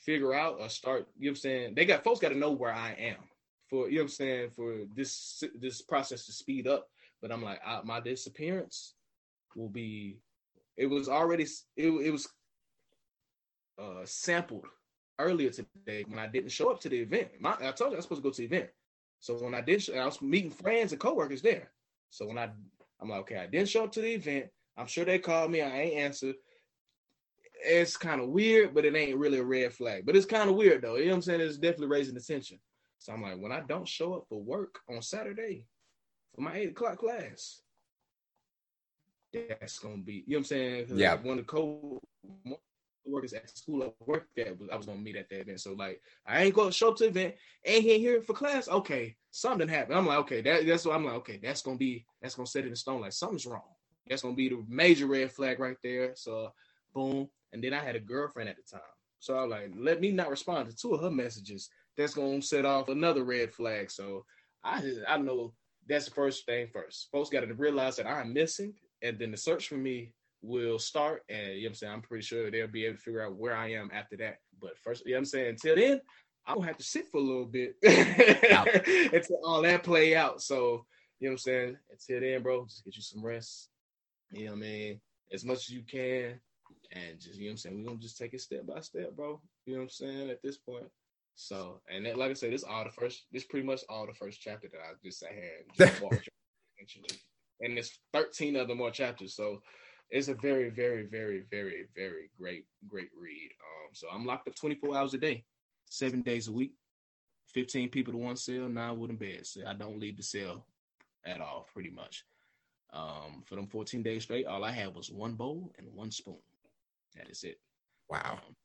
figure out or start, you know what I'm saying? They got folks got to know where I am for, you know what I'm saying, for this this process to speed up. But I'm like, I, my disappearance will be, it was already, it, it was uh sampled earlier today when I didn't show up to the event. My, I told you I was supposed to go to the event. So when I did, I was meeting friends and coworkers there. So when I, I'm like, okay, I didn't show up to the event. I'm sure they called me. I ain't answered. It's kind of weird, but it ain't really a red flag. But it's kind of weird though. You know what I'm saying? It's definitely raising attention. So I'm like, when I don't show up for work on Saturday for my eight o'clock class, that's gonna be, you know what I'm saying? Yeah. One of the co workers at the school I worked at, I was gonna meet at that event. So like, I ain't gonna show up to the event, ain't here for class. Okay, something happened. I'm like, okay, that, that's what I'm like. Okay, that's gonna be that's gonna set it in stone. Like something's wrong. That's gonna be the major red flag right there. So boom. And then I had a girlfriend at the time, so I was like, let me not respond to two of her messages. That's gonna set off another red flag. So I I know that's the first thing first. Folks got to realize that I'm missing, and then the search for me will start. And you know what I'm saying? I'm pretty sure they'll be able to figure out where I am after that. But first, you know what I'm saying? Until then, I'm gonna have to sit for a little bit until all that play out. So, you know what I'm saying? Until then, bro, just get you some rest. You know what I mean? As much as you can. And just, you know what I'm saying? We're gonna just take it step by step, bro. You know what I'm saying? At this point. So, and that, like I said, this all the first, this pretty much all the first chapter that I just sat here and and there's 13 other more chapters. So it's a very, very, very, very, very great, great read. Um, so I'm locked up 24 hours a day, seven days a week, 15 people to one cell, nine wooden beds. So I don't leave the cell at all, pretty much. Um, for them 14 days straight, all I had was one bowl and one spoon. That is it. Wow. Um,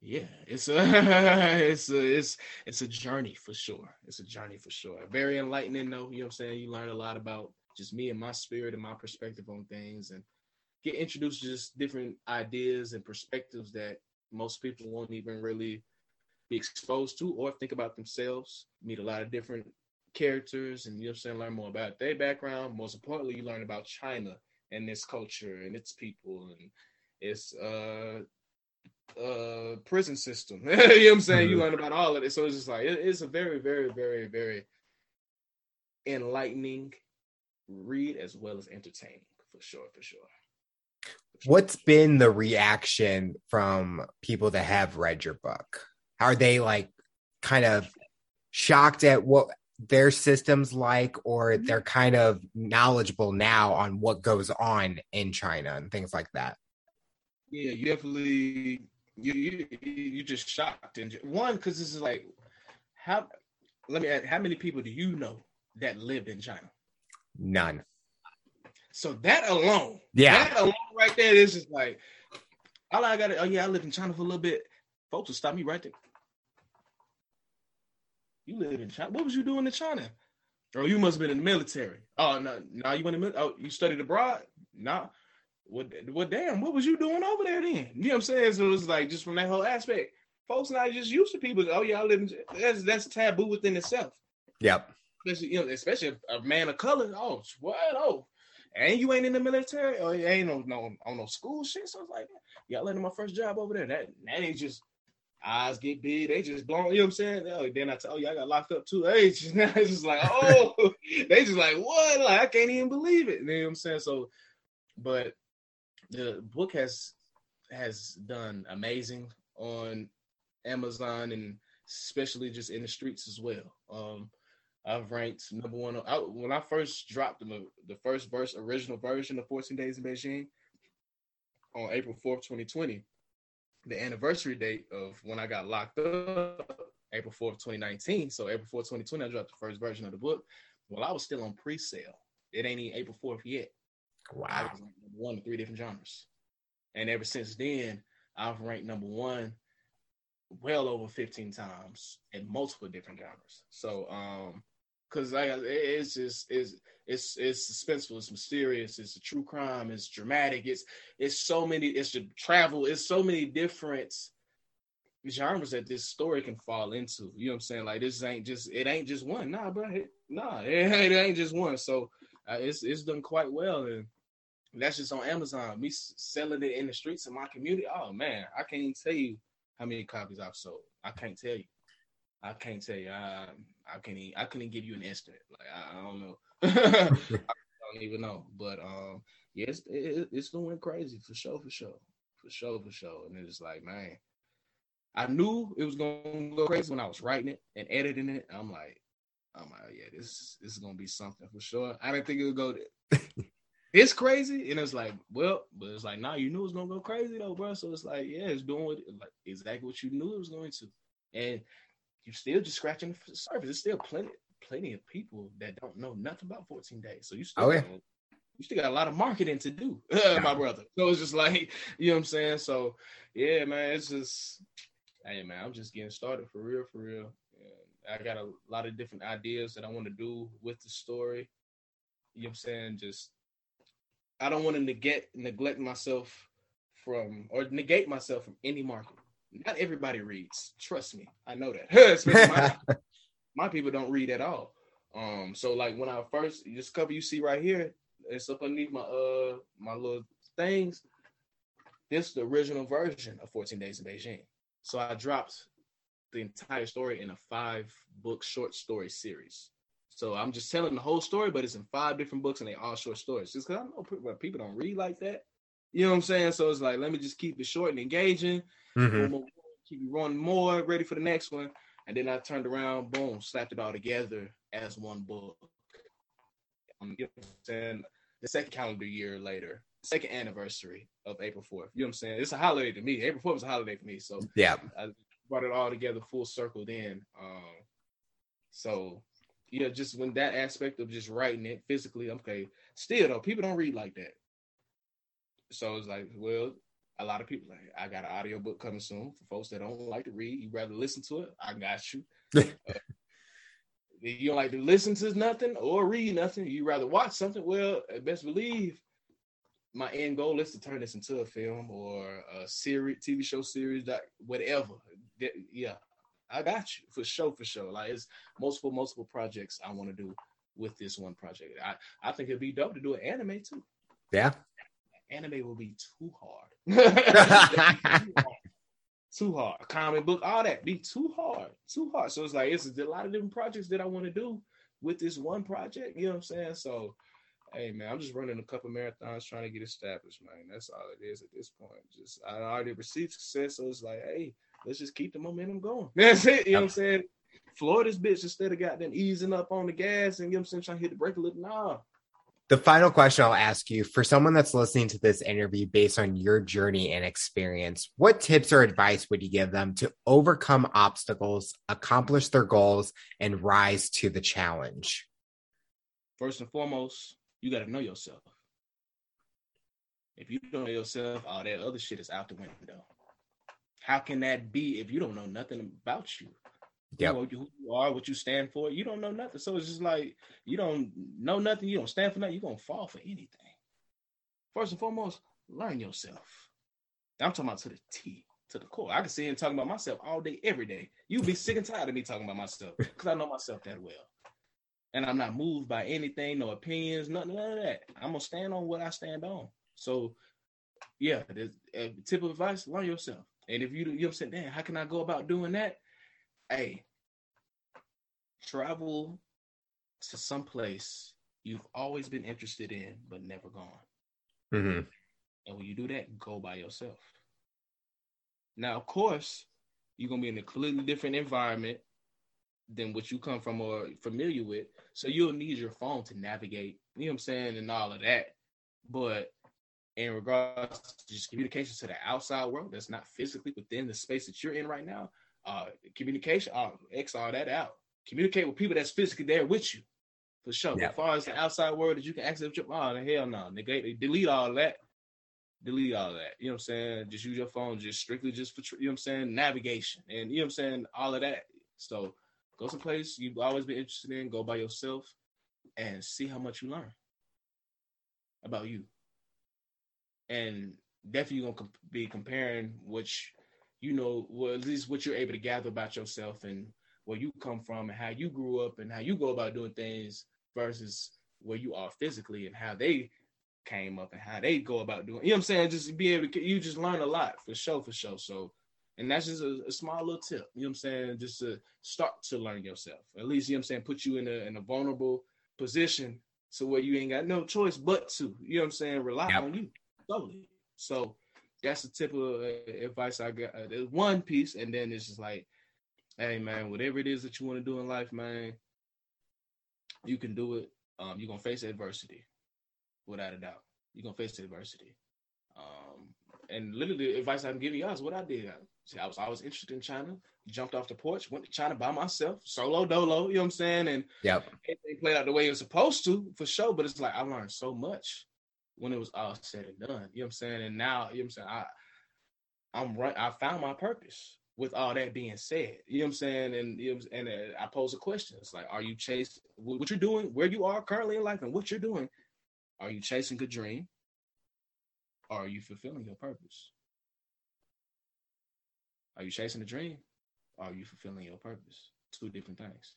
yeah, it's a it's a it's it's a journey for sure. It's a journey for sure. Very enlightening though, you know what I'm saying? You learn a lot about just me and my spirit and my perspective on things and get introduced to just different ideas and perspectives that most people won't even really be exposed to or think about themselves. Meet a lot of different characters and you know what I'm saying, learn more about their background. Most importantly, you learn about China and its culture and its people and its uh uh prison system. you know what I'm saying? Mm-hmm. You learn about all of it. So it's just like it, it's a very, very, very, very enlightening read as well as entertaining for sure, for sure. What's been the reaction from people that have read your book? Are they like kind of shocked at what their systems like, or mm-hmm. they're kind of knowledgeable now on what goes on in China and things like that? Yeah, you definitely you you you just shocked and one because this is like how let me ask how many people do you know that lived in China? None. So that alone, yeah, that alone right there is just like all I got. Oh yeah, I lived in China for a little bit. Folks will stop me right there. You live in China. What was you doing in China? Oh, you must have been in the military. Oh no, no, you went in the military. Oh, you studied abroad? No. What? What? Damn, what was you doing over there then? You know what I'm saying? So it was like just from that whole aspect, folks not just used to people. Oh yeah, I live. In, that's that's taboo within itself. Yep. Especially you know, especially a man of color. Oh, what? Oh, and you ain't in the military or you ain't no no on no school shit. So it's like, y'all letting my first job over there. That that ain't just eyes get big, they just blown, you know what I'm saying? Oh, then I tell you I got locked up too. Hey, just now it's just like, oh, they just like, what? Like I can't even believe it. You know what I'm saying? So, but the book has has done amazing on Amazon and especially just in the streets as well. Um, I've ranked number one. I, when I first dropped the, the first verse, original version of 14 Days in Beijing on April 4th, 2020, the anniversary date of when I got locked up, April 4th, 2019. So April 4th, 2020, I dropped the first version of the book. Well, I was still on pre-sale. It ain't even April 4th yet. Wow. I was number one in three different genres. And ever since then, I've ranked number one well over 15 times in multiple different genres. So um because like it's just it's it's it's suspenseful, it's mysterious, it's a true crime, it's dramatic, it's it's so many, it's the travel, it's so many different genres that this story can fall into. You know what I'm saying? Like this ain't just it ain't just one. Nah, bro, it, nah, it, it ain't just one. So uh, it's it's done quite well, and that's just on Amazon. Me selling it in the streets of my community. Oh man, I can't tell you how many copies I've sold. I can't tell you. I can't tell you. I I can't even, I couldn't give you an estimate. Like I, I don't know. I don't even know. But um, yes, yeah, it, it's going crazy for sure, for sure, for sure, for sure. And it's like, man, I knew it was gonna go crazy when I was writing it and editing it. I'm like, I'm like, yeah, this this is gonna be something for sure. I didn't think it would go. It's crazy, and it's like, well, but it's like, nah, you knew it was gonna go crazy though, bro. So it's like, yeah, it's doing what, like exactly what you knew it was going to, and you're still just scratching the surface. There's still plenty, plenty of people that don't know nothing about 14 days. So you still, oh, yeah. got, you still got a lot of marketing to do, uh, my brother. So it's just like, you know what I'm saying? So yeah, man, it's just, hey man, I'm just getting started for real, for real. I got a lot of different ideas that I want to do with the story. You know what I'm saying? Just I don't want to neglect neglect myself from or negate myself from any market. Not everybody reads. Trust me, I know that. my, my people don't read at all. Um, so like when I first this cover you see right here, it's up underneath my uh my little things. This is the original version of 14 Days in Beijing. So I dropped the entire story in a five book short story series. So I'm just telling the whole story, but it's in five different books and they all short stories. Just because I know people don't read like that. You know what I'm saying? So it's like, let me just keep it short and engaging. Mm-hmm. keep you running more, ready for the next one. And then I turned around, boom, slapped it all together as one book. Um, you know what I'm saying? The second calendar year later, second anniversary of April 4th. You know what I'm saying? It's a holiday to me. April 4th is a holiday for me. So yeah, I brought it all together full circle then. Um, so yeah, just when that aspect of just writing it physically, okay. Still though, people don't read like that. So it's like, well, a lot of people like, I got an audio book coming soon for folks that don't like to read. You rather listen to it. I got you. uh, you don't like to listen to nothing or read nothing. You rather watch something. Well, best believe my end goal is to turn this into a film or a series, TV show series, that whatever. Yeah, I got you for sure, for sure. Like it's multiple, multiple projects I want to do with this one project. I, I think it'd be dope to do an anime too. Yeah. Anime will be too hard. too hard. Comic book, all that be too hard. Too hard. So it's like it's a lot of different projects that I want to do with this one project. You know what I'm saying? So hey man, I'm just running a couple marathons trying to get established, man. That's all it is at this point. Just I already received success, so it's like, hey, let's just keep the momentum going. That's it. You know what I'm saying? Florida's bitch instead of goddamn easing up on the gas and you know what I'm saying, trying to hit the brake a little. Nah. The final question I'll ask you for someone that's listening to this interview based on your journey and experience, what tips or advice would you give them to overcome obstacles, accomplish their goals, and rise to the challenge? First and foremost, you got to know yourself. If you don't know yourself, all that other shit is out the window. How can that be if you don't know nothing about you? Yeah. Who you are, what you stand for. You don't know nothing. So it's just like you don't know nothing, you don't stand for nothing, you're gonna fall for anything. First and foremost, learn yourself. I'm talking about to the T, to the core. I can sit here and talk about myself all day, every day. You'd be sick and tired of me talking about myself because I know myself that well. And I'm not moved by anything, no opinions, nothing, none of that. I'm gonna stand on what I stand on. So yeah, the uh, tip of advice, learn yourself. And if you you know what I'm saying, damn, how can I go about doing that? hey, travel to some place you've always been interested in but never gone. Mm-hmm. And when you do that, go by yourself. Now, of course, you're gonna be in a completely different environment than what you come from or familiar with. So you'll need your phone to navigate, you know what I'm saying, and all of that. But in regards to just communication to the outside world that's not physically within the space that you're in right now, uh, communication, uh, X all that out. Communicate with people that's physically there with you, for sure. As far as the outside world that you can access, your, oh, the hell no, negate, delete all that. Delete all that. You know what I'm saying? Just use your phone, just strictly just for, you know what I'm saying, navigation. And you know what I'm saying? All of that. So go someplace you've always been interested in, go by yourself and see how much you learn about you. And definitely going to be comparing which you know, well, at least what you're able to gather about yourself and where you come from and how you grew up and how you go about doing things versus where you are physically and how they came up and how they go about doing. You know what I'm saying? Just be able to, you just learn a lot for sure, for sure. So, and that's just a, a, small little tip. You know what I'm saying? Just to start to learn yourself. At least you know what I'm saying. Put you in a in a vulnerable position so where you ain't got no choice but to. You know what I'm saying? Rely yep. on you solely. So that's the tip of uh, advice I got. Uh, there's one piece, and then it's just like, hey man, whatever it is that you want to do in life, man, you can do it. Um, you're gonna face adversity, without a doubt. You're gonna face adversity. Um, and literally, the advice I'm giving y'all is what I did. I, see, I was always interested in China. Jumped off the porch, went to China by myself, solo dolo. You know what I'm saying? And yeah, it played out the way it was supposed to, for sure. But it's like I learned so much when it was all said and done. You know what I'm saying? And now, you know what I'm saying? I I'm right. I found my purpose with all that being said. You know what I'm saying? And you know, and uh, I pose a question. It's like, are you chasing what you're doing, where you are currently in life, and what you're doing? Are you chasing a dream? Or are you fulfilling your purpose? Are you chasing a dream? Or are you fulfilling your purpose? Two different things.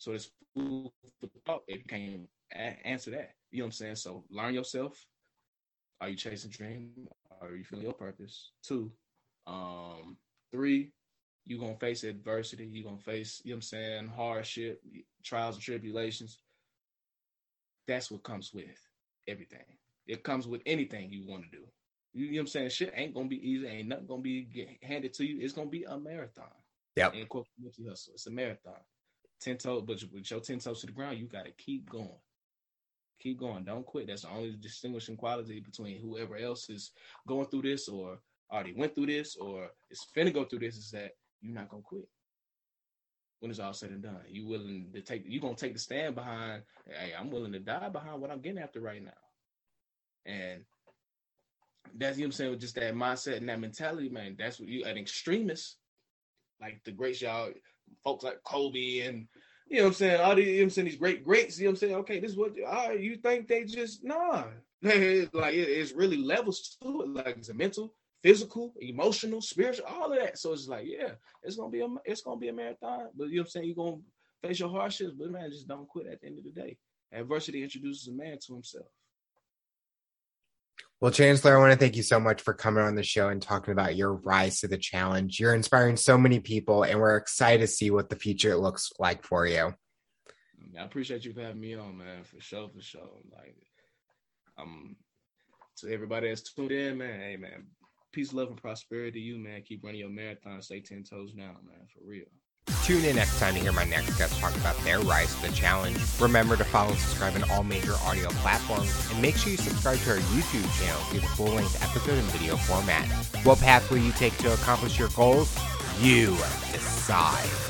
So it's food for thought if you can't a- answer that. You know what I'm saying? So learn yourself. Are you chasing dream? Are you feeling your purpose? Two. Um, three, you're gonna face adversity, you're gonna face, you know what I'm saying, hardship, trials and tribulations. That's what comes with everything. It comes with anything you want to do. You, you know what I'm saying? Shit ain't gonna be easy, ain't nothing gonna be handed to you. It's gonna be a marathon. Yeah. It's a marathon. Ten toes, but with your ten toes to the ground, you gotta keep going keep going. Don't quit. That's the only distinguishing quality between whoever else is going through this or already went through this or is finna go through this is that you're not gonna quit. When it's all said and done, you willing to take you gonna take the stand behind, hey, I'm willing to die behind what I'm getting after right now. And that's you know what I'm saying, with just that mindset and that mentality, man. That's what you an extremist, like the greats y'all folks like Kobe and you know what I'm saying? All these, you know I'm saying? These great greats, you know what I'm saying? Okay, this is what, all right, you think they just, nah. like, it, it's really levels to it. Like, it's a mental, physical, emotional, spiritual, all of that. So it's like, yeah, it's gonna be a it's gonna be a marathon. But you know what I'm saying? You're gonna face your hardships, but man, just don't quit at the end of the day. Adversity introduces a man to himself. Well, Chancellor, I want to thank you so much for coming on the show and talking about your rise to the challenge. You're inspiring so many people, and we're excited to see what the future looks like for you. I appreciate you for having me on, man. For sure, for sure. Like, um, to everybody that's tuned in, man. Hey, man, peace, love, and prosperity to you, man. Keep running your marathon. Stay ten toes down, man. For real. Tune in next time to hear my next guest talk about their rise to the challenge. Remember to follow and subscribe on all major audio platforms, and make sure you subscribe to our YouTube channel to the full-length episode in video format. What path will you take to accomplish your goals? You decide.